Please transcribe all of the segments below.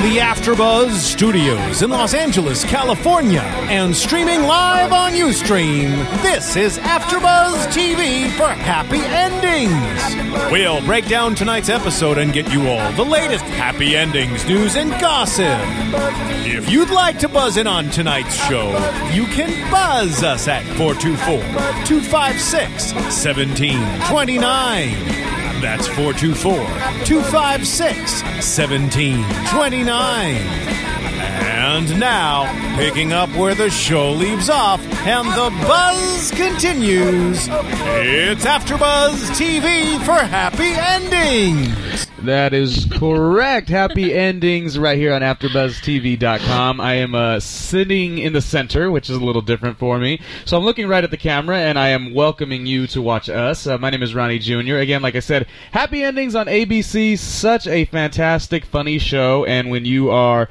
The AfterBuzz Studios in Los Angeles, California, and streaming live on UStream, this is AfterBuzz TV for Happy Endings. We'll break down tonight's episode and get you all the latest Happy Endings news and gossip. If you'd like to buzz in on tonight's show, you can buzz us at 424 256 1729. That's 424 256 1729. And now, picking up where the show leaves off and the buzz continues, it's AfterBuzz TV for Happy Endings. That is correct. Happy endings right here on AfterBuzzTV.com. I am uh, sitting in the center, which is a little different for me. So I'm looking right at the camera, and I am welcoming you to watch us. Uh, my name is Ronnie Jr. Again, like I said, happy endings on ABC. Such a fantastic, funny show, and when you are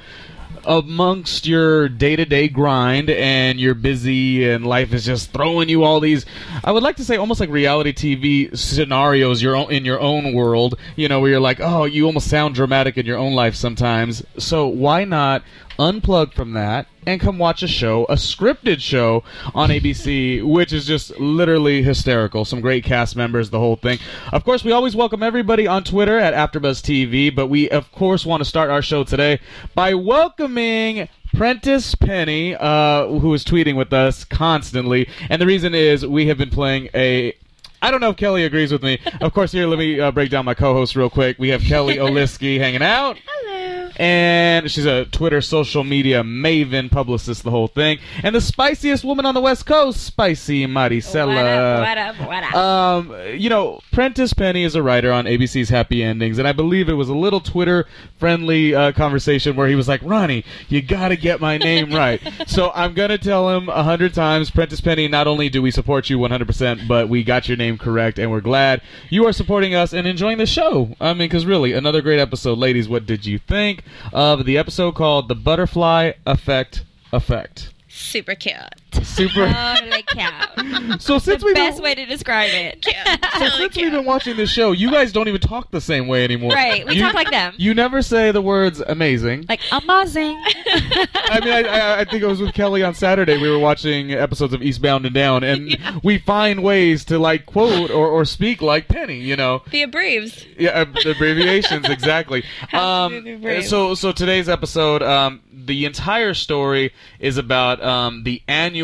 amongst your day-to-day grind and you're busy and life is just throwing you all these I would like to say almost like reality TV scenarios your own, in your own world you know where you're like oh you almost sound dramatic in your own life sometimes. So why not unplug from that and come watch a show, a scripted show on ABC, which is just literally hysterical. Some great cast members, the whole thing. Of course, we always welcome everybody on Twitter at AfterBuzz TV, but we of course want to start our show today by welcoming Prentice Penny, uh, who is tweeting with us constantly, and the reason is we have been playing a I don't know if Kelly agrees with me. Of course, here, let me uh, break down my co-host real quick. We have Kelly Oliski hanging out. Hello. And she's a Twitter social media maven, publicist, the whole thing. And the spiciest woman on the West Coast, Spicy Maricela. What up? What up? What up? Um, you know, Prentice Penny is a writer on ABC's Happy Endings, and I believe it was a little Twitter-friendly uh, conversation where he was like, "Ronnie, you got to get my name right." so I'm gonna tell him a hundred times, Prentice Penny. Not only do we support you 100%, but we got your name correct, and we're glad you are supporting us and enjoying the show. I mean, because really, another great episode, ladies. What did you think of the episode called "The Butterfly Effect"? Effect. Super cute. Super. Totally cute. so since the we best way to describe it. So since we've been watching this show, you guys don't even talk the same way anymore. Right, we You- talk like them. You never say the words amazing. like amazing. I mean, I, I, I think it was with Kelly on Saturday. We were watching episodes of Eastbound and Down, and we find ways to like quote or, or speak like Penny. You know, the abbreves. yeah, uh, abbreviations exactly. Um, so, so today's episode, um, the entire story is about um, the annual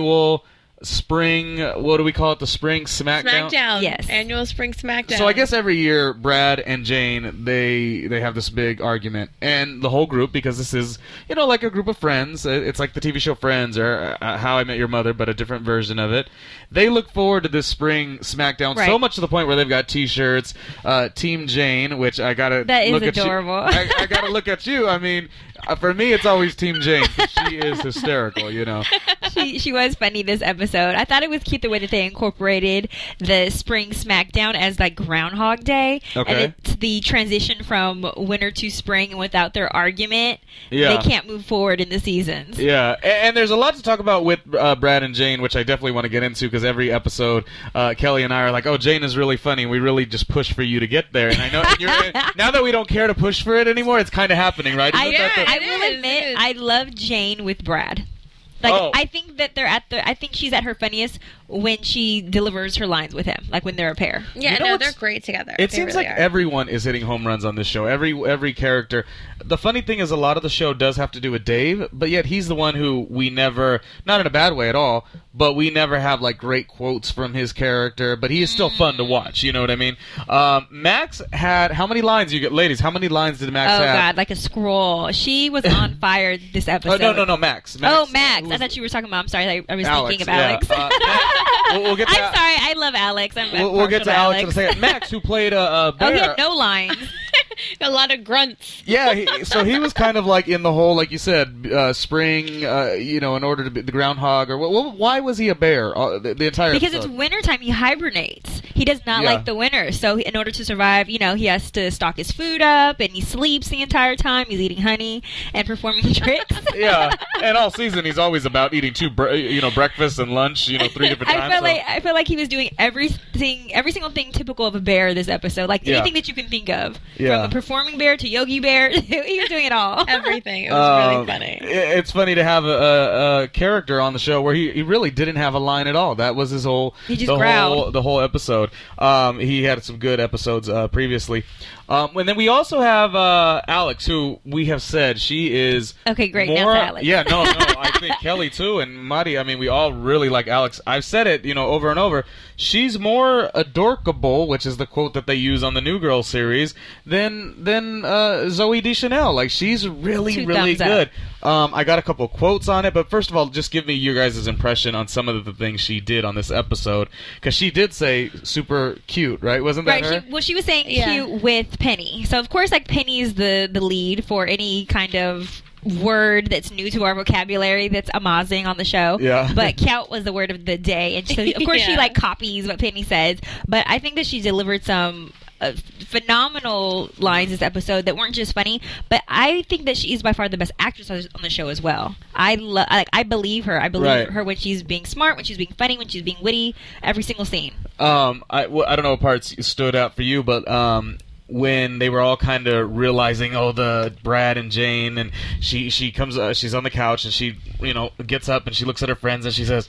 spring. What do we call it? The spring smackdown. SmackDown. Yes. Annual Spring SmackDown. So I guess every year, Brad and Jane they they have this big argument, and the whole group because this is you know like a group of friends. Uh, It's like the TV show Friends or uh, How I Met Your Mother, but a different version of it. They look forward to this spring SmackDown so much to the point where they've got T-shirts, uh, Team Jane, which I gotta That is look adorable. At you. I, I gotta look at you. I mean, uh, for me, it's always Team Jane. She is hysterical, you know. she she was funny this episode. I thought it was cute the way that they incorporated the spring SmackDown as like Groundhog Day, Okay. and it's the transition from winter to spring, and without their argument, Yeah. they can't move forward in the seasons. Yeah, a- and, there's a lot to talk about with uh, Brad and Jane, which I definitely want to get into because every episode, uh, Kelly and I are like, "Oh, Jane is really funny." We really just push for you to get there, and I know and you're, now that we don't care to push for it anymore, it's kind of happening, right? I, that the- I will admit. I love Jane with Brad. Like Oh. I think that they're at the. I think she's at her funniest when she delivers her lines with him, like when they're a pair. Yeah, You know no, they're great together. It They seems really like are. everyone is hitting home runs on this show. Every every character. The funny thing is, a lot of the show does have to do with Dave, but yet he's the one who we never, not in a bad way at all, but we never have like great quotes from his character. But he is still fun to Mm. watch. You know what I mean? Um, Max had how many lines? You get, ladies. How many lines did Max Oh have? God, like a scroll. She was on fire this episode. Oh episode. no no no Max. Max. Oh Max, Who I thought you were talking about. I'm sorry, I, I was Alex, thinking of yeah. Alex. Uh, Max- we'll, we'll get to I'm sorry, I love Alex. I'm, I'm We'll, we'll get to Alex in a second. Max, who played uh, uh, a, a Oh, bear. he had no lines. A lot of grunts. Yeah, he, so he was kind of like in the whole, like you said, uh, spring. Uh, you know, in order to be the groundhog, or wh- why was he a bear? Uh, the, the entire Because it's episode? wintertime, he hibernates. He does not Yeah. like the winter. So, in order to survive, you know, he has to stock his food up and he sleeps the entire time. He's eating honey and performing tricks. yeah, and all season he's always about eating two, bre- you know, breakfast and lunch, you know, three different I times. feel so- like I feel like he was doing everything, every single thing typical of a bear this episode, like Yeah. anything that you can think of, Yeah. from a performing bear to Yogi Bear. he was doing it all. Everything. It was Um, really funny. It's funny to have a, a, a character on the show where he, he really didn't have a line at all. That was his whole He just the growled. whole the whole episode. Um, he had some good episodes uh, previously. Um, and then we also have uh, Alex, who we have said she is Okay, great. Now More, it's Alex. yeah, no, no. I think Kelly too, and Madi. I mean, we all really like Alex. I've said it, you know, over and over. She's more adorkable, which is the quote that they use on the New Girl series, than than uh, Zooey Deschanel. Like she's really, Two really good. up. Good. Um, I got a couple quotes on it, but first of all, just give me your guys' impression on some of the things she did on this episode, because she did say super cute, right? Wasn't that Right. her? She, well, she was saying Yeah. cute with Penny. So of course, like Penny's the the lead for any kind of word that's new to our vocabulary that's amazing on the show. Yeah. But count was the word of the day, and so of course she like copies what Penny says. But I think that she delivered some. Uh, phenomenal lines this episode that weren't just funny, but I think that she is by far the best actress on the show as well. I lo- like I believe her. I believe Right. her when she's being smart, when she's being funny, when she's being witty. Every single scene. Um, I, well, I don't know what parts stood out for you, but um, when they were all kind of realizing, oh, the Brad and Jane, and she she comes, uh, she's on the couch, and she you know gets up and she looks at her friends and she says,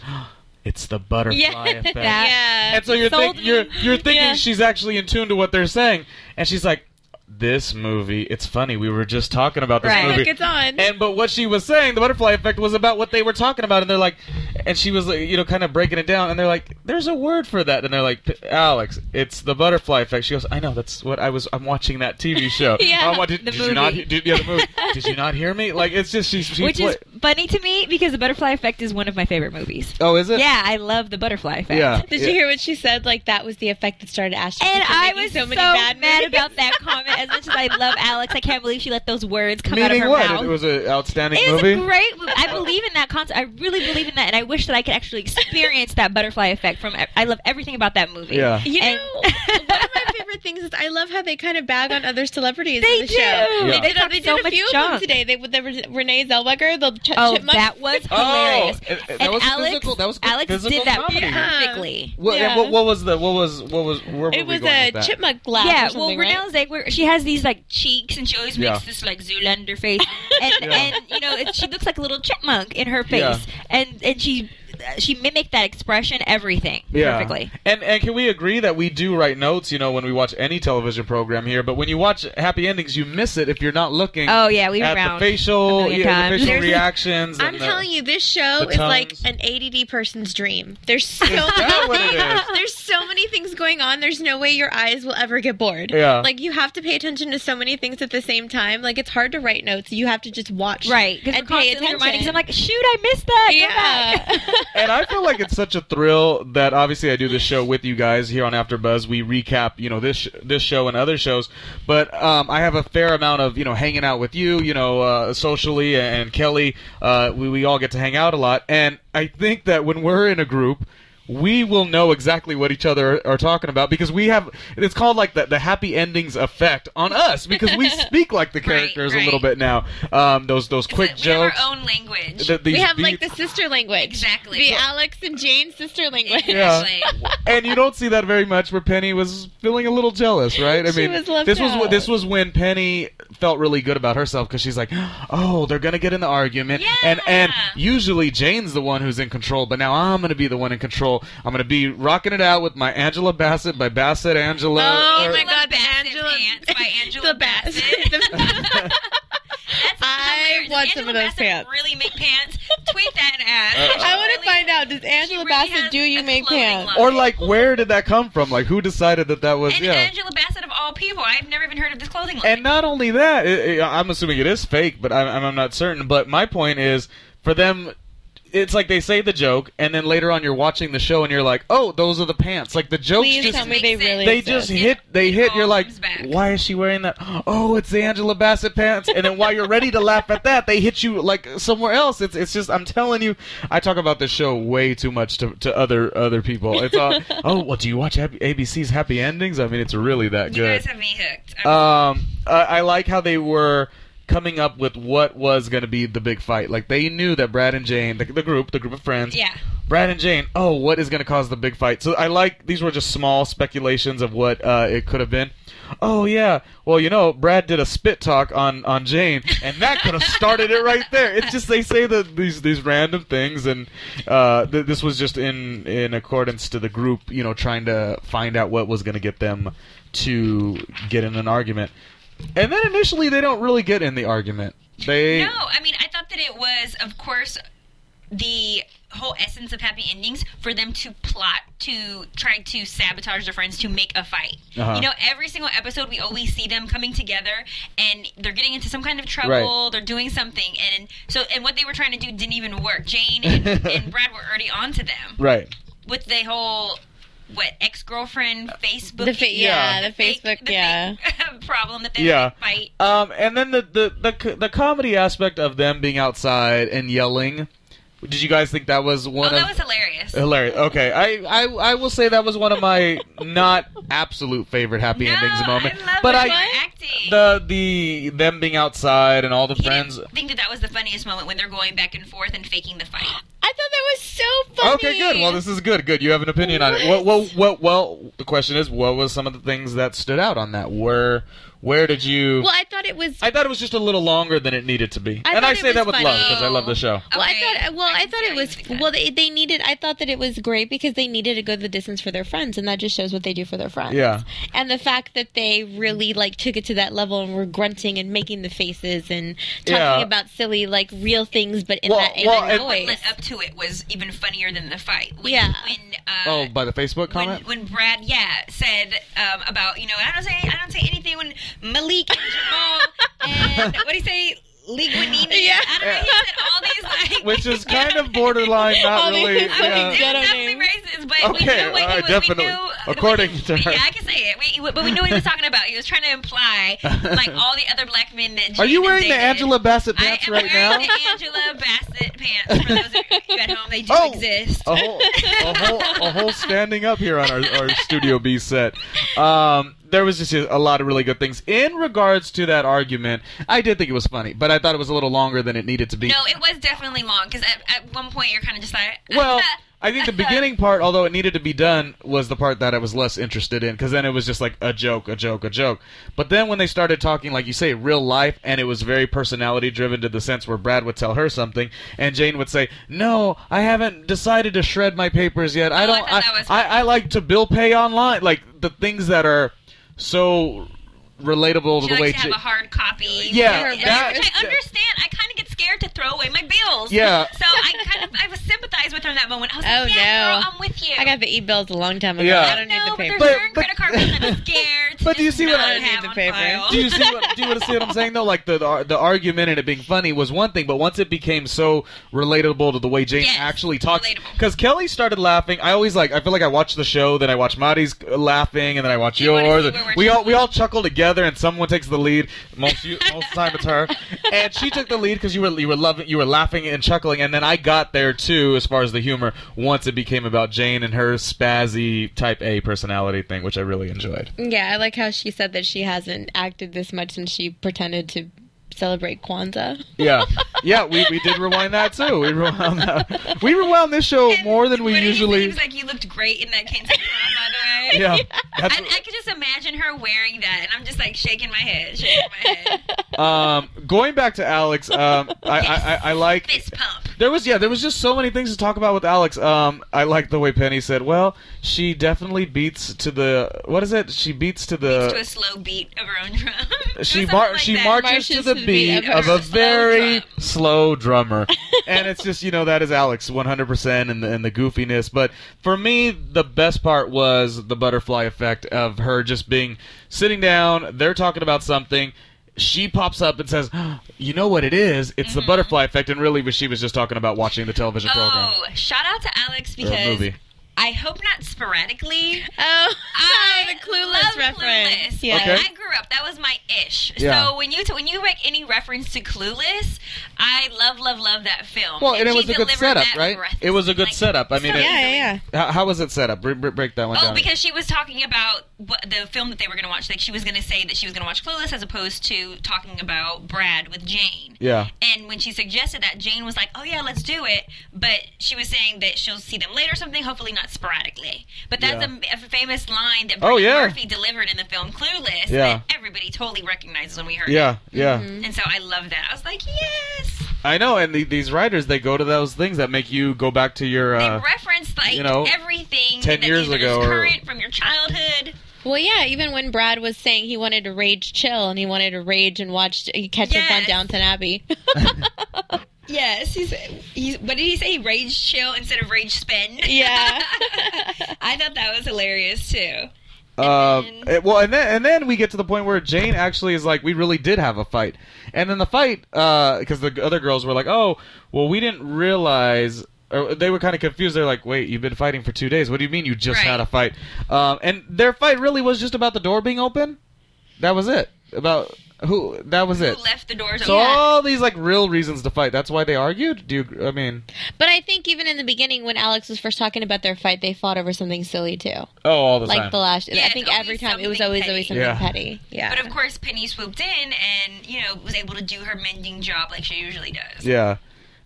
"It's the butterfly Yeah. effect." That- yeah. And so you're think, you're you're thinking Yeah. she's actually in tune to what they're saying, and she's like, "This movie, it's funny. We were just talking about this Right. movie." Look, it's on. And but what she was saying, the butterfly effect, was about what they were talking about, and they're like, and she was like, you know, kind of breaking it down, and they're like, "There's a word for that," and they're like, "Alex, it's the butterfly effect." She goes, "I know. That's what I was. I'm watching that TV show. Yeah, I'm did, the did you not? movie. Did, yeah, the movie. did you not hear me? Like, it's just she. she Which pla- is funny to me because the Butterfly Effect is one of my favorite movies. oh, is it? Yeah, I love the Butterfly Effect. Yeah. Did Yeah. you hear what she said? Like that was the effect that started Ashton. And I was so so, bad mad movies. about that comment. As much as I love Alex, I can't believe she let those words come out of Meaning her what? mouth. It was an outstanding It was movie. a great. I believe in that concept. I really believe in that, and I wish that I could actually experience that butterfly effect. From I love everything about that movie. Yeah. You And- know, one of my favorite things is I love how they kind of bag on other celebrities They in the do. show. Yeah. They They did, talk they did so a much few of them today. They with the Renee Zellweger, the ch- Oh, chipmunk. that was Oh, hilarious. it- it- that and was Alex, physical- that was good Alex physical did that comedy. perfectly. What, Yeah. what, what was the what was what was where were It we was going a with that? chipmunk laugh. Yeah, or something, well, right? Renee Zellweger, she has these like cheeks, and she always makes Yeah. this like Zoolander face, and Yeah. and you know it, she looks like a little chipmunk in her face, and and she she mimicked that expression, everything perfectly. And and can we agree that we do write notes, you know, when we watch any television program here, but when you watch Happy Endings, you miss it if you're not looking Oh yeah, we at round the facial, yeah, the facial There's reactions. I'm and the- telling you, this show is like tongues. an ADD person's dream. There's so that what it many, there's so many things going on. There's no way your eyes will ever get bored. Yeah. like you have to pay attention to so many things at the same time. Like it's hard to write notes. You have to just watch, Right, because and pay constantly reminding. attention. I'm like, shoot, I missed that. Go back. yeah. and I feel like it's such a thrill that obviously I do this show with you guys here on AfterBuzz. We recap, you know, this this show and other shows, but um, I have a fair amount of you know hanging out with you, you know, uh, socially and Kelly. Uh, we we all get to hang out a lot, and I think that when we're in a group. We will know exactly what each other are talking about because we have. It's called like the, the happy endings effect on us because we speak like the Right, characters a little bit now. Um, those those quick we jokes. have our own language. the- these we have like the sister language, Exactly. The Well- Alex and Jane sister language. Yeah. And you don't see that very much where Penny was feeling a little jealous, right? I She mean, was left this was out. this was when Penny felt really good about herself because she's like, "Oh, they're gonna get in the argument," and and usually Jane's the one who's in control, but now I'm gonna be the one in control. I'm gonna be rocking it out with my Angela Bassett by Bassett Angela. Oh or- my God, the Angela pants by Angela the Bassett. Bassett. That's I hilarious. want Does some of those Bassett pants. Really make pants? Tweet that at. Uh, I want to Really- find out. Does Angela really Bassett do you make pants? line. or like, where did that come from? Like, who decided that that was? And yeah. Angela Bassett of all people, I've never even heard of this clothing line. And not only that, it, it- I'm assuming it is fake, but I'm, I'm not certain. But my point is, for them, it's like they say the joke, and then later on you're watching the show and you're like, oh, those are the pants. Like the jokes Please just tell me they really they exist. just hit they It hit you're like back. why is she wearing that oh it's the angela bassett pants and then while you're ready to laugh at that they hit you like somewhere else it's it's just i'm telling you i talk about this show way too much to, to other other people it's all oh well, do you watch abc's happy endings i mean it's really that You good guys have me hooked. I'm- um, I, I like how they were coming up with what was going to be the big fight. Like they knew that Brad and Jane, the, the group, the group of friends, yeah. Brad and Jane. Oh, what is going to cause the big fight? So I like these were just small speculations of what uh, it could have been. Oh yeah, well you know Brad did a spit talk on on Jane, and that could have started it right there. It's just they say the these these random things, and uh, th- this was just in in accordance to the group, you know, trying to find out what was going to get them to get in an argument. And then initially they don't really get in the argument. They No, I mean, I thought that it was, of course, the whole essence of happy endings for them to plot to try to sabotage their friends to make a fight. Uh-huh. You know, every single episode we always see them coming together and they're getting into some kind of trouble, they're doing something and so and what they were trying to do didn't even work. Jane and, and Brad were already onto them right. with the whole what ex-girlfriend Facebook The fa- yeah, the fake- Facebook, the yeah. fake problem that they Yeah. fight. Um, and then the, the the the comedy aspect of them being outside and yelling. Did you guys think that was oh, one Oh, of that was hilarious. hilarious? Okay, I, I I will say that was one of my not absolute favorite happy no, endings moment. I love but. I acting. the the them being outside and all the He friends. didn't think that that was the funniest moment when they're going back and forth and faking the fight. I thought that was so funny. Okay, good. Well, this is good. Good. You have an opinion on it. Well, well, well, well, the question is, what was some of the things that stood out on that? Where, where did you? Well, I thought it was. I thought it was just a little longer than it needed to be, I and I say that was with love because I love the show. Well, I thought. Well, I, can thought it was. Well, they, they needed. I thought that it was great because they needed to go the distance for their friends, and that just shows what they do for their friends. Yeah. And the fact that they really like took it to that level and were grunting and making the faces and talking Yeah. about silly like real things, but in Well- that well, angry and- What voice. led up to it was even funnier than the fight. When, Yeah. When, uh, Oh, by the Facebook when, comment. when Brad, yeah, said um, about you know I don't say I don't say anything when Malik and Jamal and what do you say? Linguinini. Yeah. I don't know. He said all these like, Which is kind of borderline, not All these really. fucking It Yeah. was definitely racist, but we Okay, knew what uh, he was. definitely. We knew, According we- to her. Yeah, I can say it. We, but we knew what he was talking about. He was trying to imply like all the other black men that. Are you Jane wearing the. Angela Bassett pants? Right now? I am wearing now? the Angela Bassett pants. For those of you at home, they do Oh. exist. a whole, a whole, a whole standing up here on our, our Studio B set. Um, there was just a lot of really good things in regards to that argument. I did think it was funny, but I thought it was a little longer than it needed to be. No, it was definitely long because at, at one point you're kind of just like, Well, I think the beginning part, although it needed to be done, was the part that I was less interested in because then it was just like a joke, a joke, a joke. But then when they started talking, like you say, real life, and it was very personality driven to the sense where Brad would tell her something, and Jane would say, "No, I haven't decided to shred my papers yet. I Oh, don't. that was I, I, I like to bill pay online. Like the things that are so relatable she to the likes way to have Ja- a hard copy. Yeah, which that- I understand. I kind of get scared to throw away my bills. Yeah. So I kind of I was sympathized with her in that moment. I was Oh, like, yeah, no. girl, I'm with you. I got the e-bills a long time ago. Yeah. I don't know, need the paper. there's But- certain but- credit card bills I'm scared. But do you see what I- I need have the on paper. file. do you see what do you want to see what I'm saying though? Like the, the the argument and it being funny was one thing, but once it became so relatable to the way Jane Yes, actually talks, because Kelly started laughing. I always like I feel like I watch the show, then I watch Maddie's uh, laughing, and then I watch You yours. see and where we're all we all chuckle together, and someone takes the lead. Most you, most of the time it's her, and she took the lead because you were you were loving you were laughing and chuckling, and then I got there too as far as the humor once it became about Jane and her spazzy type A personality thing, which I really enjoyed. Yeah, I like how she said that she hasn't acted this much since she pretended to celebrate Kwanzaa. Yeah, yeah, we, we did rewind that too. We rewound that. We rewound this show And more than we what did he usually. Was like, "You looked great in that Kingston prom, by the way." Yeah, that's I, I could just imagine her wearing that, and I'm just like shaking my head, shaking my head. um, going back to Alex. Um, I, I, I, I like. Fist pump. There was yeah, there was just so many things to talk about with Alex. Um, I like the way Penny said, "Well, she definitely beats to the what is it? She beats to the to a slow beat of her own drum. She something mar- like she that. marches, to the beat of a very drum. slow drummer, and it's just you know that is Alex 100 percent and the and the goofiness. But for me, the best part was the butterfly effect of her just being sitting down. They're talking about something. She pops up and says, "You know what it is? It's the mm-hmm. butterfly effect." And really, she was just talking about watching the television oh, program Oh, shout out to Alex because movie. I hope not sporadically. Oh, I the clueless love reference. Clueless. Yeah. Okay. I grew up. That was my ish. Yeah. So when you t- when you make any reference to Clueless, I love love love that film. Well, and it was a good setup, right? It was a good like, setup. I mean, so it- Yeah, yeah, yeah. How, how was it set up? Break, break- break that one Oh, down. Oh, because she was talking about what, the film that they were going to watch. Like she was going to say that she was going to watch Clueless as opposed to talking about Brad with Jane. yeah. And when she suggested that, Jane was like, "Oh yeah, let's do it." But she was saying that she'll see them later, or something. Hopefully not sporadically. But that's Yeah. a, a famous line that Oh, yeah. Murphy delivered in the film Clueless. Yeah. That everybody totally recognizes when we heard it. Yeah, yeah. it. And so I love that. I was like, yes. I know, and the, these writers they go to those things that make you go back to your. They Uh, referenced like you know, everything 10 that years ago is or- current from your childhood. Well, yeah. Even when Brad was saying he wanted to rage chill and he wanted to rage and watch catch up on Yes. Downton Abbey. Yes, he's, he's. What did he say? Rage chill instead of rage spin. Yeah. I thought that was hilarious too. Uh, And- eh, well, and then and then we get to the point where Jane actually is like, we really did have a fight, and then the fight, because the other girls were like, oh, well, we didn't realize. Or they were kind of confused. They're like, "Wait, you've been fighting for two days. What do you mean you just Right. had a fight?" Um, and their fight really was just about the door being open. That was it. About who? That was it. Left the doors So open? all these like real reasons to fight. That's why they argued. Do you? I mean, but I think even in the beginning, when Alex was first talking about their fight, they fought over something silly too. oh, all the time. Like time. the last. Yeah, I think every time it was always petty. always something Yeah. petty. Yeah. But of course, Penny swooped in and you know was able to do her mending job like she usually does. Yeah.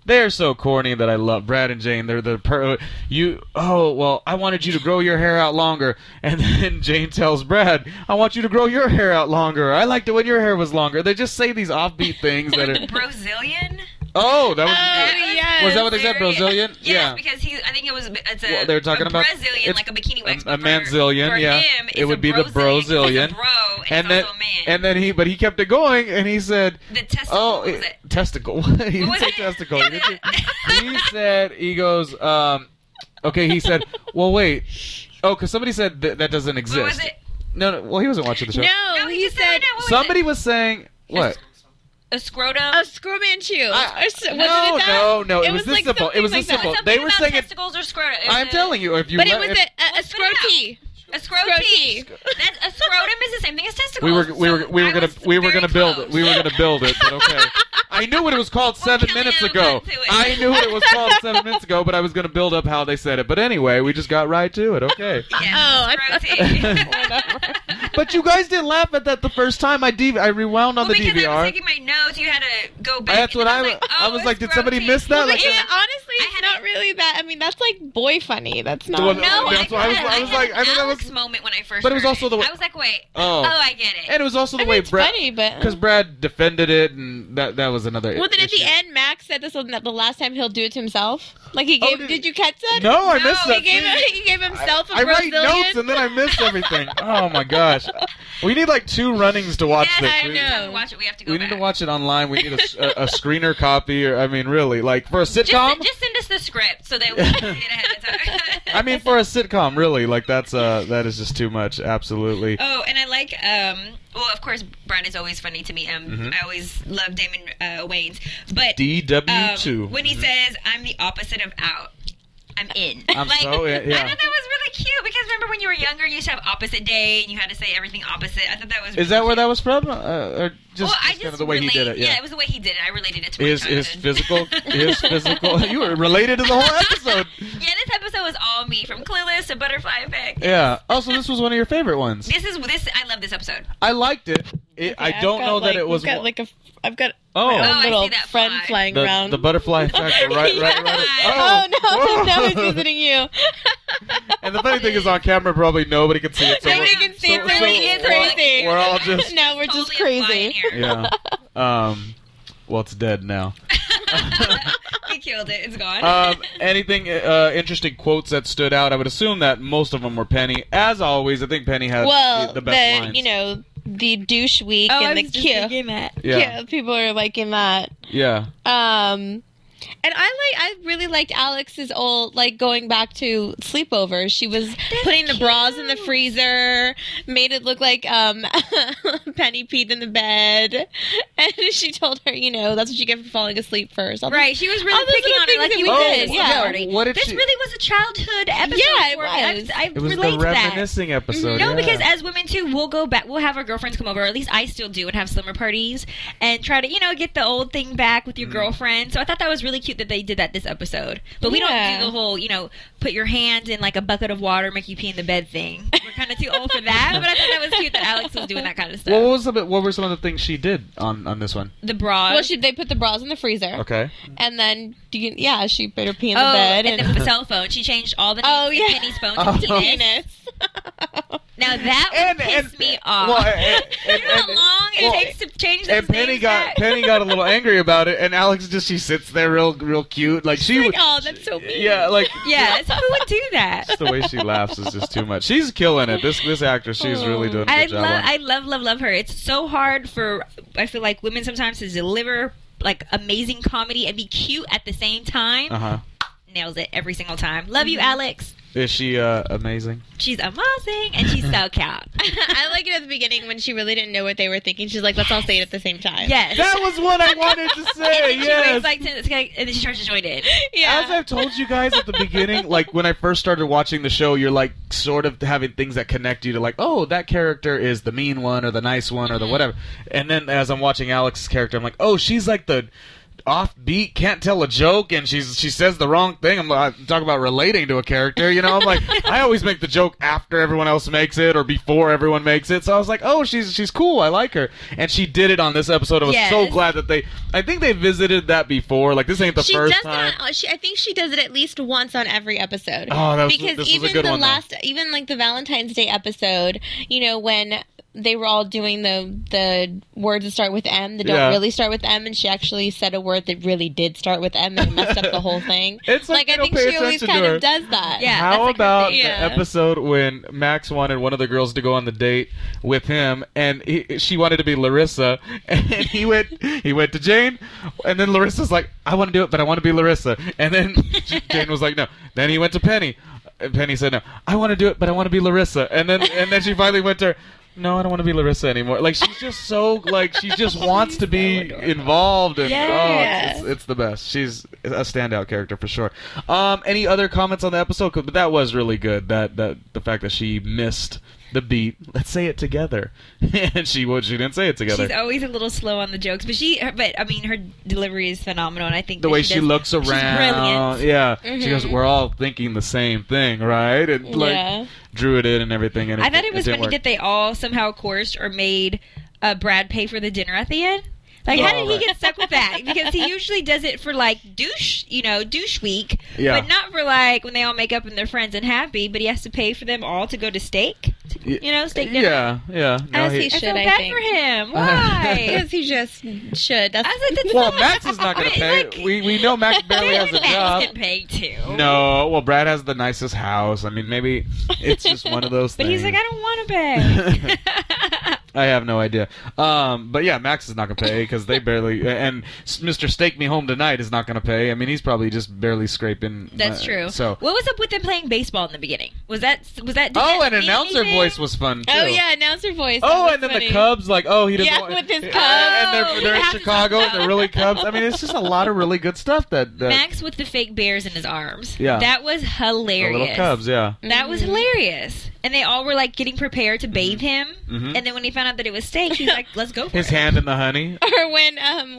They're so corny that I love Brad and Jane. They're the per- you. Oh well, I wanted you to grow your hair out longer, and then Jane tells Brad, "I want you to grow your hair out longer. I liked it when your hair was longer." They just say these offbeat things that are. Brazilian. Oh, that was. Oh, yes. Was that what they said? Brazilian? Yes, Yeah. because he. I think it was. It's a. Well, they were talking a about- Brazilian, it's like a bikini wax. a but for- manzillion, For yeah. him, It would a be the Brazilian. Bro, and, And then, also a man. and then he, but he kept it going, and he said, the testicle. "Oh, what was it- it? testicle." he didn't say testicle. He, didn't say- he said, "He goes, um, okay." He said, "Well, wait, oh, because somebody said th- that doesn't exist." What was it? No, no. Well, he wasn't watching the show. no, No, he, he said. said No, what was Somebody it? was saying what? A scrotum. a screw Manchu. I- Or no, no, no, it was this like simple. It was like this simple. They were saying it- testicles or scrotum. It I'm uh, telling you, if you But it was if- a, a, a Let's put it scrotty. A scrotee. That's a scrotum is the same thing as testicles. we were we were we were I gonna we were gonna build close. it. We were gonna build it, but okay. I knew what it was called We'll seven kill minutes you, ago. but do it. I knew what it was called seven minutes ago, but I was gonna build up how they said it. But anyway, we just got right to it. Okay. Yes, Oh, I- scrotee. But you guys didn't laugh at that the first time I DV- I rewound on well, the because I DVR. was taking my notes, you had to go back. That's what and I was wa- like, I oh, was like, did somebody scrotee. miss that? Well, Like- yeah, honestly, I it's had not a- really that. I mean, that's like boy funny. That's not. Well, No, That's I, why I was- had- I was had like- I think that was- Alex moment when I first. But it was heard also the way- I was like, wait. Oh. Oh, I get it. and it was also the I mean, way Brad funny, but because Brad defended it, and that that was another. Well, then at the end, Max said this was the last time he'll do it to himself. Like he Oh, gave. did did, you catch that? No, I No, missed he that. He gave, he gave himself a I write Brazilian. notes and then I missed everything. oh my gosh, we need like two runnings to watch yes, this. I We- know. Time to watch it. We have to go We back. need to watch it online. We need a, s- a- a screener copy, or I mean, really, like for a Just, sitcom. just send us the script so that we can see it ahead of time. I mean, for a sitcom, really, like that's uh that is just too much. Absolutely. Oh, and I like. um Well, of course, Brad is always funny to me. Um, Mm-hmm. I always love Damon uh, Wayans, but DW um, two. when he says, "I'm the opposite of out." I'm in. I'm like, so in, yeah. I thought that was really cute because remember when you were younger, you used to have opposite day and you had to say everything opposite. I thought that was. Is that where that was from, uh, or just, well, I just kind of the way relate, he did it? Yeah. Yeah. it was the way he did it. I related it to my his his physical his physical. You were related to the whole episode. yeah, this episode was all me from Clueless to Butterfly Effect. Yeah. Also, this was one of your favorite ones. This is this. I love this episode. I liked it. it I I've don't got, know like, that it was. I've got one- like a. I've got Oh. my Oh, own I little see that friend fly. flying the, around. the butterfly factor, right, right, right. Oh, Oh, no! Now he's visiting you. And the funny thing is, on camera, probably nobody can see it. So Nobody we're- can see it. so- so so it's we're- crazy. We're all just no, we're just Totally a fly in crazy. here. yeah. Um. Well, it's dead now. he killed it. It's gone. Um, anything uh, interesting quotes that stood out? I would assume that most of them were Penny. As always, I think Penny had Well, the, the, the best lines. you know the douche week oh, I and the was just cue. that. yeah, Yeah, people are liking that. yeah. Um, And I like I really liked Alex's old like going back to sleepovers. She was putting the bras in the freezer, made it look like um Penny peed in the bed. And she told her, you know, that's what you get for falling asleep first. All Right, those- she was really picking on it like you that we did. did, Yeah. Yeah. What did this she- really was a childhood episode. Yeah, it for me. I- was. I, It was relate the to that. reminiscing episode. No, yeah. because as women too, we'll go back. We'll have our girlfriends come over. Or at least I still do, and have slumber parties and try to, you know, get the old thing back with your Mm. girlfriend. So I thought that was really cute that they did that this episode. But we Yeah. don't do the whole, you know, put your hand in like a bucket of water, make you pee in the bed thing. We're kind of too old for that. But I thought that was cute that Alex was doing that kind of stuff. what was some, of- what were some of the things she did on on this one? the bras. Well, she, they put the bras in the freezer. Okay. And then, you, yeah, she put her pee in oh, the bed. and, And, the cell phone. She changed all the Oh, yeah. in Penny's phone Oh. to penis. Now that And- would piss and- me off. well, and- you know how and- long it well, takes to change those And Penny got back? Penny got a little angry about it, and Alex just she sits there real real cute, like she like, oh, that's so mean. Yeah, like Yes, who would do that? just the way she laughs is just too much. She's killing it. This this actress, she's really doing a I love, on. I love, love, love her. It's so hard for I feel like women sometimes to deliver like amazing comedy and be cute at the same time. Uh huh. Nails it every single time. Love you, Alex. Is she uh, amazing? She's amazing and she's so cute. I like it at the beginning when she really didn't know what they were thinking. She's like, let's all say it at the same time. yes. That was what I wanted to and say. then she yes. waits like 10 seconds, and then she tries to join in. Yeah. As I've told you guys at the beginning, like when I first started watching the show, you're like sort of having things that connect you to like, oh, that character is the mean one or the nice one or Mm-hmm. the whatever. And then as I'm watching Alex's character, I'm like, oh, she's like the offbeat, can't tell a joke, and she's she says the wrong thing. I'm like, talk about relating to a character, you know? I'm like, I always make the joke after everyone else makes it or before everyone makes it. So I was like, oh, she's she's cool. I like her, and she did it on this episode. I was so glad that they. I think they visited that before. Like this ain't the she first does time. that. She, I think she does it at least once on every episode. Oh, that was- because this was a even good the one, though. last, even like the Valentine's Day episode, you know, when they were all doing the the words that start with M that don't Yeah. really start with M, and she actually said a word that really did start with M and messed up the whole thing. It's like they I think she always kind of does that. Yeah. How that's like her about the episode when Max wanted one of the girls to go on the date with him, and he, she wanted to be Larissa, and he went he went to Jane, and then Larissa's like, I want to do it, but I want to be Larissa, and then Jane was like, no. Then he went to Penny, and Penny said, no, I want to do it, but I want to be Larissa, and then and then she finally went to. her, No, I don't want to be Larissa anymore. Like she's just so like she just wants to be involved and Yes. oh, it's, it's the best. She's a standout character for sure. Um, any other comments on the episode? But that was really good. That that the fact that she missed the beat. Let's say it together, and she would. She didn't say it together. She's always a little slow on the jokes, but she, but I mean, her delivery is phenomenal, and I think the way she does- looks around, yeah. She goes, "We're all thinking the same thing, right?" And like Yeah. drew it in and everything. And I thought it was didn't funny work. that they all somehow coerced or made uh, Brad pay for the dinner at the end. Like, how did he get stuck with that? Because he usually does it for like douche, you know, douche week, Yeah. but not for like when they all make up and they're friends and happy. But he has to pay for them all to go to steak, you know, steak dinner. Yeah, yeah. No, As he I should, feel I bad think. for him. Why? Because he just should. That's I was like, that's well, Max is not going to pay. like- we we know Max barely has a Max job. can pay too. No, well, Brad has the nicest house. I mean, maybe it's just one of those But things. he's like, I don't want to pay. I have no idea. Um, but yeah, Max is not going to pay because they barely. And Mr. Steak Me Home Tonight is not going to pay. I mean, he's probably just barely scraping. That's uh, true. So. what was up with them playing baseball in the beginning? Was that was that? Oh, that and announcer anything? voice was fun too. oh yeah, announcer voice. Oh, and was then the. Cubs, like, oh, he doesn't Yeah, want, with his Uh, Cubs. and they're, Oh, they're in Chicago, and they're really Cubs. I mean, it's just a lot of really good stuff that, that Max with the fake bears in his arms. Yeah. that was the hilarious. little Cubs, yeah. That was hilarious. And they all were like getting prepared to bathe him. Mhm. And then when he found out that it was steak, he's like, "Let's go for His it." hand in the honey. Or when um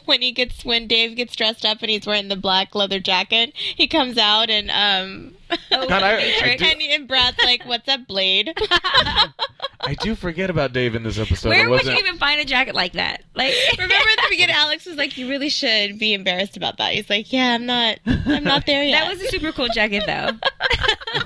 when he gets when Dave gets dressed up and he's wearing the black leather jacket, he comes out and um Oh, God, I- I do- and, and Brad's like, "What's up, Blade?" I do forget about Dave in this episode. Where It would you wasn't- even find a jacket like that? Like, Remember at the beginning, Alex was like, "You really should be embarrassed about that." He's like, "Yeah, I'm not. I'm not there yet." that was a super cool jacket, though.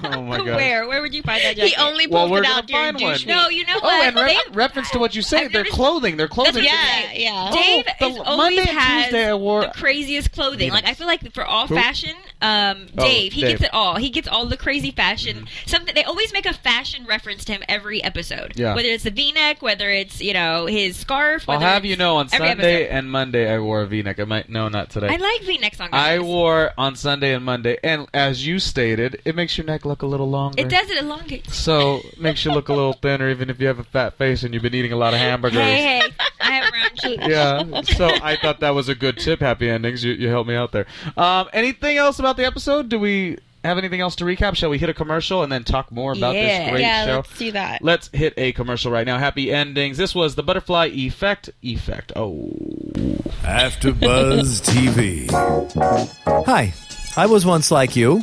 Oh my god. Where? Where would you find that jacket? he only Well, pulled we're it out during find one. douche No, you know Oh, what? and re- They- reference to what you say, their clothing, their clothing. Yeah, yeah. Dave oh, the is Monday always has Tuesday I wore- the craziest clothing. Like I feel like for all Who? fashion, um, Oh, Dave. he Dave. gets it all. He gets all the crazy fashion. Something they always make a fashion reference to him every episode. Yeah. Whether it's the V-neck, whether it's you know his scarf. I'll have you know on Sunday episode. and Monday I wore a V-neck. I might no, not today. I like V-necks on guys. I wore on Sunday and Monday, and as you stated, it makes your neck look a little longer. It does it elongates. So makes you look a little thinner, even if you have a fat face and you've been eating a lot of hamburgers. Hey, hey, I have round cheeks. Yeah, so I thought that was a good tip. Happy endings. You, you helped me out there. Um, anything else about the episode? Do we have anything else to recap? Shall we hit a commercial and then talk more about Yeah. this great yeah, show? let's do that. Let's hit a commercial right now. Happy endings. This was the Butterfly Effect. Effect. Oh. After Buzz TV. Hi, I was once like you,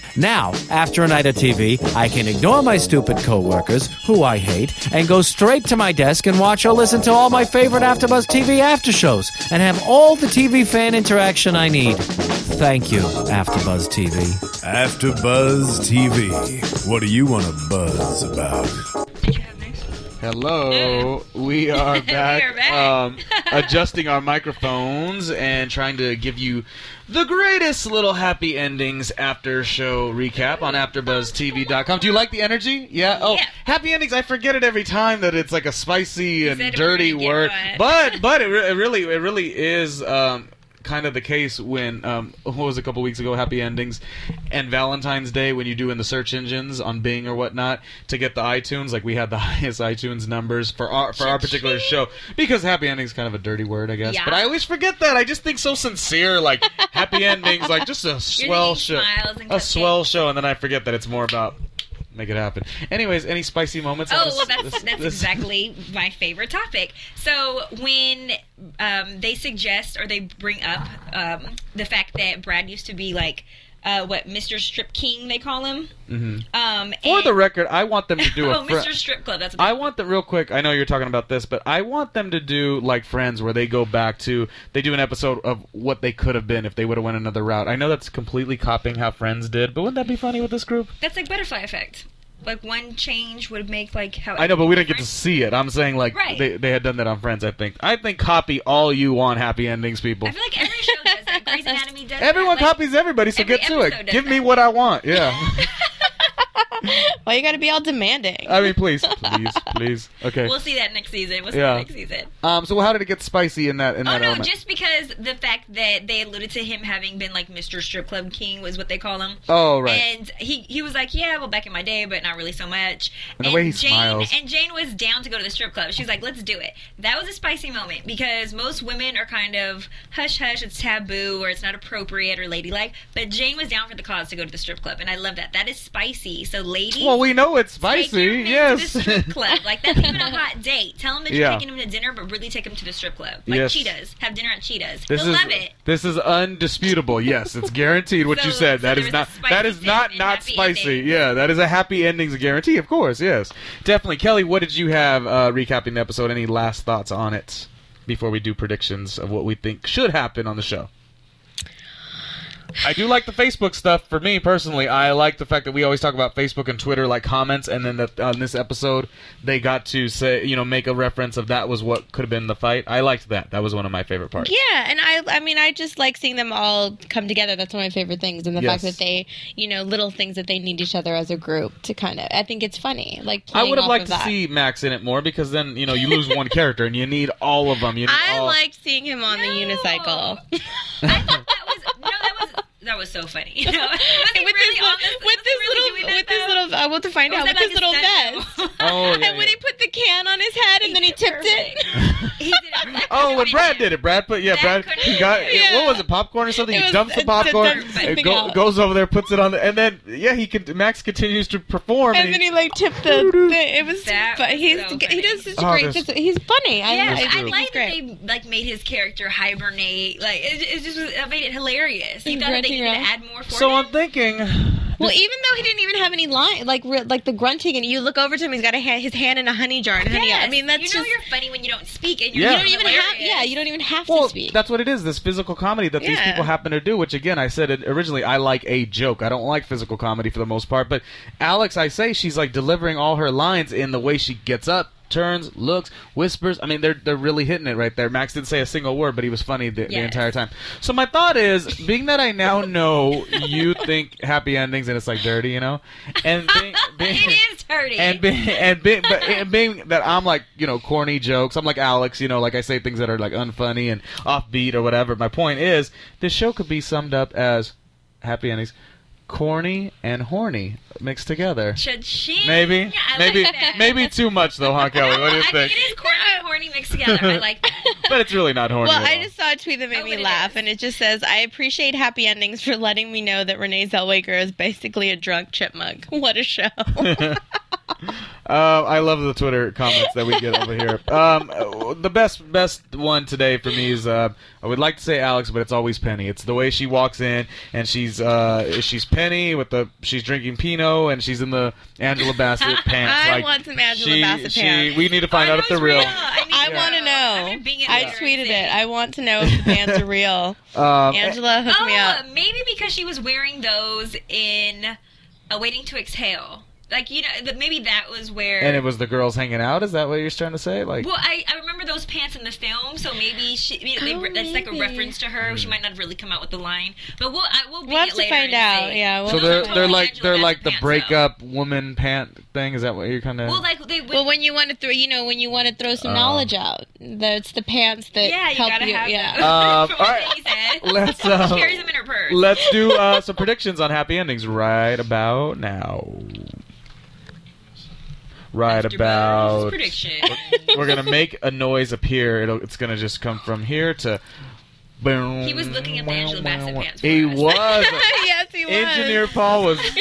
Now, after a night of TV, I can ignore my stupid coworkers, who I hate, and go straight to my desk and watch or listen to all my favorite AfterBuzz TV after shows, and have all the TV fan interaction I need. Thank you, AfterBuzz TV. AfterBuzz TV. What do you want to buzz about? Hello. We are back. are back. Um, adjusting our microphones and trying to give you the greatest little happy endings after show recap on AfterBuzzTV.com. Do you like the energy? Yeah. Oh, Yeah. happy endings. I forget it every time that it's like a spicy and dirty word, but but it, re- it really it really is. Um, Kind of the case when um, what was a couple weeks ago, Happy Endings, and Valentine's Day when you do in the search engines on Bing or whatnot to get the iTunes, like we had the highest iTunes numbers for our for our particular show because Happy Endings kind of a dirty word, I guess. Yeah. But I always forget that. I just think so sincere, like Happy Endings, like just a swell show, a swell show, and then I forget that it's more about make it happen. Anyways, any spicy moments? on Oh this- well, that's this- that's this- exactly my favorite topic. So when um, they suggest or they bring up um, the fact that Brad used to be like uh, what Mr. Strip King they call him. Mm-hmm. Um, For and- the record, I want them to do a. oh, fr- Mr. Strip Club. That's I want them real quick. I know you're talking about this, but I want them to do like Friends, where they go back to they do an episode of what they could have been if they would have went another route. I know that's completely copying how Friends did, but wouldn't that be funny with this group? that's like butterfly effect. Like one change would make like how I know, but we didn't get to see it. I'm saying like Right. they they had done that on Friends. I think. I think copy all you want happy endings, people. I feel like every show. Grey's Anatomy does. Everyone that. Like, copies everybody, so every get to it. Give me what I want. Yeah. Why you got to be all demanding? I mean, please, please, please. Okay. We'll see that next season. We'll see Yeah. that next season. Um. So how did it get spicy in that in Oh that no! element? Just because the fact that they alluded to him having been like Mr. Strip Club King was what they call him. Oh, right. And he he was like, yeah, well, back in my day, but not really so much. And the way he Jane smiles. and Jane was down to go to the strip club. She was like, let's do it. That was a spicy moment because most women are kind of hush hush, it's taboo or it's not appropriate or ladylike. But Jane was down for the cause to go to the strip club, and I love that. That is spicy. So, ladies. well, we know it's spicy. Yes. Strip club. Like that's even a hot date. Tell him that you're Yeah. taking him to dinner, but really take him to the strip club. Like Yes. Cheetahs. Have dinner at Cheetahs. This He'll is love it. this is undisputable. Yes, it's guaranteed. What you said. so That is not that is not not spicy. ending. Yeah, that is a happy endings guarantee. Of course, yes, definitely. Kelly, what did you have uh, recapping the episode? Any last thoughts on it before we do predictions of what we think should happen on the show? I do like the Facebook stuff. For me personally, I like the fact that we always talk about Facebook and Twitter like comments, and then that on this episode they got to say, you know, make a reference of that was what could have been the fight. I liked that. That was one of my favorite parts. Yeah, and I I mean I just like seeing them all come together. That's one of my favorite things, and the Yes. fact that they, you know, little things that they need each other as a group to kind of. I think it's funny. Like I would have liked to that. see Max in it more because then you know you lose one character and you need all of them. You need I all... liked seeing him on the unicycle. I thought that was no, that was so funny. You know, he with really this, on little, with this really little, with this little, I want to find out with this little vest. Oh, yeah, and when he put the can on his head and then he tipped it. He it. Oh, when Brad did it, Brad put yeah, Brad Brad he got. Yeah. what was it, popcorn or something? It he was- dumps the popcorn, it doesn't and stick go, goes over there, puts it on, the, and then yeah, he could. Max continues to perform. And and then he- he like tipped the. the it was. That But he's so he does such a Oh, great. there's- He's funny. I, Yeah, I, I, think like that they like made his character hibernate. Like it, it just was, it made it hilarious. He thought that they grunting needed to add more for so him? I'm thinking. Well, even though he didn't even have any line, like re- like the grunting, and you look over to him, he's got a hand, his hand in a honey jar and honey. Yes, I mean, that's you know just you're funny when you don't speak and you're Yeah. you don't even have. Yeah, you don't even have Well, to speak. that's what it is. This physical comedy that these people happen to do. Which again, I said it originally. I like a joke. I don't like physical comedy for the most part. But Alex, I say she's like delivering all her lines in the way she gets up, turns, looks, whispers. I mean, they're they're really hitting it right there. Max didn't say a single word, but he was funny the, the entire time. So my thought is, being that I now know you think happy endings and it's like dirty, you know, and being, being, It is dirty. and being and being, but, and being that I'm like you know corny jokes. I'm like Alex, you know, like I say things that are like unfunny and offbeat or whatever. My point is, this show could be summed up as happy endings, corny and horny mixed together. Cha-ching. Maybe, I maybe, like that. maybe too much though, huh, Kelly? What do you I think? think it is corny and horny mixed together. I like that. But it's really not horny. well, at I just saw a tweet that made Oh, me laugh, is. and it just says, "I appreciate happy endings for letting me know that Renee Zellweger is basically a drunk chipmunk." What a show! Uh, I love the Twitter comments that we get over here. Um, the best best one today for me is uh, I would like to say Alex, but it's always Penny. It's the way she walks in and she's uh, she's Penny with the she's drinking Pinot and she's in the Angela Bassett pants. I like, want some Angela she, Bassett she, pants. We need to find Oh, out if they're it's real. I, I to want to know. gonna bing it I tweeted it. I want to know if the pants are real. Um, Angela, hook me up. Oh, maybe because she was wearing those in Waiting to Exhale. Like you know, the, maybe that was where. and it was the girls hanging out. Is that what you're trying to say? Like, Well, I, I remember those pants in the film, so maybe she maybe they, Oh, that's like a reference to her. She might not have really come out with the line, but we'll I, we'll, bing We'll have it to find out. say- Yeah. so We'll they're those are they're like they're like the pants, though. breakup woman pant thing. Is that what you're kind of? Well, like they would. Well, when you want to throw, you know, when you want to throw some knowledge out, that's the pants that yeah, you help gotta you. have yeah. those. From all what right. Penny said. Let's, she uh, carries them in her purse. Let's do uh, some predictions on happy endings right about now. Right After about. Prediction. We're gonna make a noise appear. It'll, it's gonna just come from here to. Boom. He was looking at the Angela Bassett pants for He us. was. yes, he was. Engineer Paul was.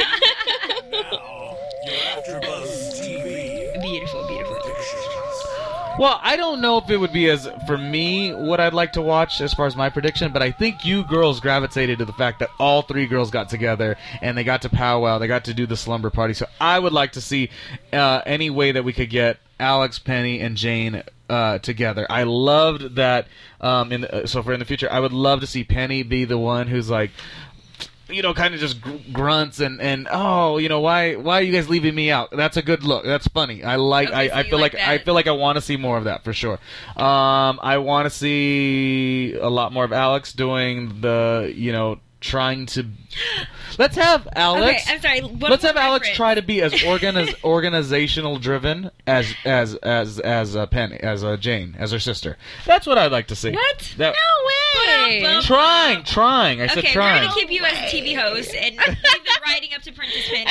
beautiful, Well, I don't know if it would be as for me what I'd like to watch as far as my prediction, but I think you girls gravitated to the fact that all three girls got together and they got to powwow, they got to do the slumber party. So I would like to see uh, any way that we could get Alex, Penny, and Jane uh, together. I loved that. Um, in the, so for in the future, I would love to see Penny be the one who's like you know, kind of just gr- grunts and and oh, you know, why why are you guys leaving me out? That's a good look. That's funny. I like. Okay, I, so I feel like like, I feel like I want to see more of that for sure. Um, I want to see a lot more of Alex doing the you know trying to. Let's have Alex. Okay, I'm sorry. one Let's have Alex reference. try to be as organiz- organizational driven as as as as uh, Penny as a Jane as her sister. That's what I'd like to see. What? That, way. Bum, bum, Trying, trying. I said Okay, we're gonna keep you as a TV host and leave the writing up to Princess Penny.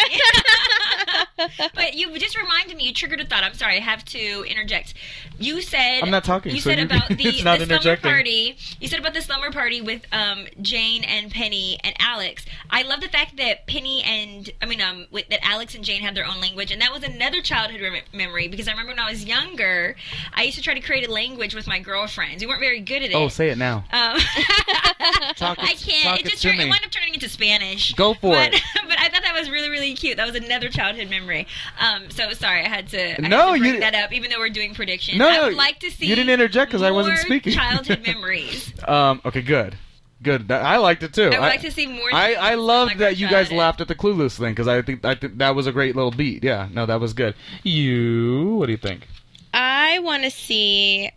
but you just reminded me. You triggered a thought. I'm sorry. I have to interject. You said I'm not talking, You so said you- about the, it's not the slumber party. You said about the slumber party with um, Jane and Penny and Alex. I love the fact that Penny and I mean um with, that Alex and Jane had their own language, and that was another childhood rem- memory because I remember when I was younger, I used to try to create a language with my girlfriends. We weren't very good at it. Oh, say it now. Um, Talk I can't. talk It it just to turned, me. it wound up turning into Spanish. Go for but, it. But I thought that was really, really cute. That was another childhood memory. Um, so sorry, I had to. I No, had to bring you- that up, even though we're doing predictions. No, I would like to see. you didn't interject because I wasn't speaking. childhood memories. Um, okay, good, good. I liked it too. I would like to see more. I, things I from loved that you guys laughed at the Clueless thing because I think I think that was a great little beat. Yeah, no, that was good. You, what do you think? I want to see.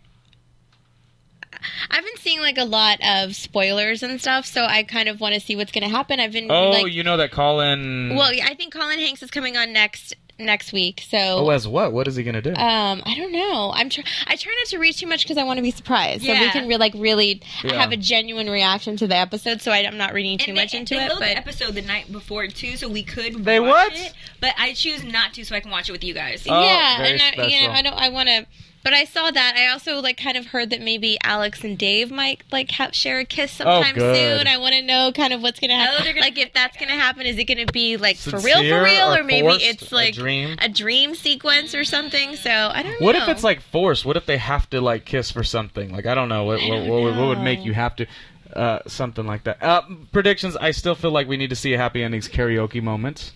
I've been seeing like a lot of spoilers and stuff, so I kind of want to see what's going to happen. I've been Oh, like, you know that Colin. well, I think Colin Hanks is coming on next next week, so oh, as what? What is he gonna do? um, I don't know. I'm tr- I try not to read too much because I want to be surprised, Yeah. so we can re- like really Yeah. have a genuine reaction to the episode. So I, I'm not reading too And much they, into they it, but the episode the night before too, so we could. They watch what? It, but I choose not to, so I can watch it with you guys. Oh, yeah, very and I, you special. know, I don't. I want to. But I saw that. I also like kind of heard that maybe Alex and Dave might like have, share a kiss sometime Oh, soon. I want to know kind of what's gonna happen. Oh, gonna- like if that's gonna happen, is it gonna be like for real, for real, or or, maybe forced? it's A like dream? a dream sequence or something? So I don't know. What if it's like forced? What if they have to like kiss for something? Like I don't know. What, what, what, would- what would make you have to? Uh, something like that. Uh, predictions. I still feel like we need to see a happy endings karaoke moment.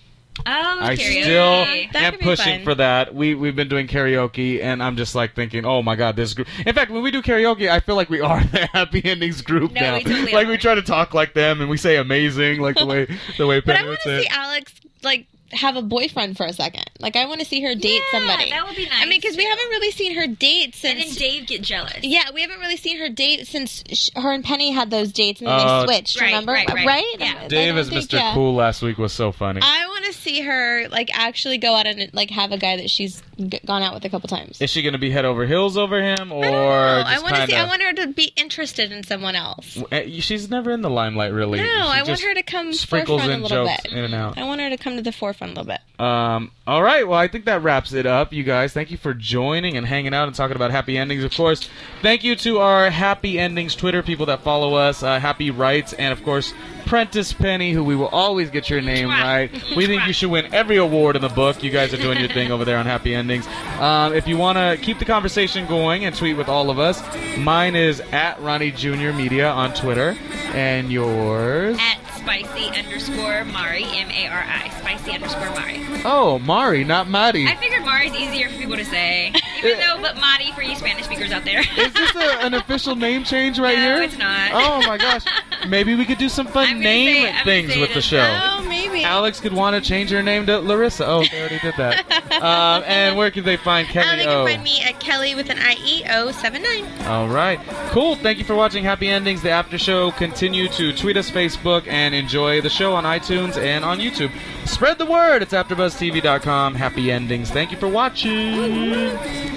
Oh, I karaoke. still That am pushing fun. for that. We we've been doing karaoke, and I'm just like thinking, oh my god, this group. In fact, when we do karaoke, I feel like we are the happy endings group No, now. we totally like are. we try to talk like them, and we say amazing, like the way the way But I want to see. Alex like have a boyfriend for a second. Like I want to see her date Yeah, somebody. that would be nice. I mean, because we haven't really seen her date And since. then Dave get jealous. yeah, we haven't really seen her date since sh- her and Penny had those dates and then Oh, they uh, switched. Right, remember? right, right. Yeah. I- I Dave as Mr. yeah. Cool last week was so funny. I want to see her like actually go out and like have a guy that she's g- gone out with a couple times. Is she going to be head over heels over him, or I. I want to see. I want her to be interested in someone else. Eh, she's never in the limelight, really. No, She I want her to come sprinkles forefront in a little jokes bit. in and out. I want her to come to the forefront a little bit. Um, all right. Well, I think that wraps it up, you guys. Thank you for joining and hanging out and talking about happy endings. Of course, thank you to our happy endings Twitter people that follow us, uh, Happy Rights, and of course, Prentice Penny, who we will always get your name right. We think you should win every award in the book. You guys are doing your thing over there on Happy Endings. Um, if you want to keep the conversation going and tweet with all of us, mine is at Ronnie Junior Media on Twitter, and yours. At spicy underscore Mari, M A R I, spicy underscore Mari. Oh, Mari, not Maddie. I figured Mari's easier for people to say, even though, but Mari for you Spanish speakers out there. Is this a, an official name change right No, here? it's not. Oh my gosh. Maybe we could do some fun name say- things with it the show. Oh. Alex could want to change her name to Larissa. Oh, they already did that. um, and where can they find Kelly they O? can find me at Kelly with an I E O seven nine. All right. Cool. Thank you for watching Happy Endings, the after show. Continue to tweet us, Facebook, and enjoy the show on iTunes and on YouTube. Spread the word. It's AfterBuzzTV.com. Happy Endings. Thank you for watching.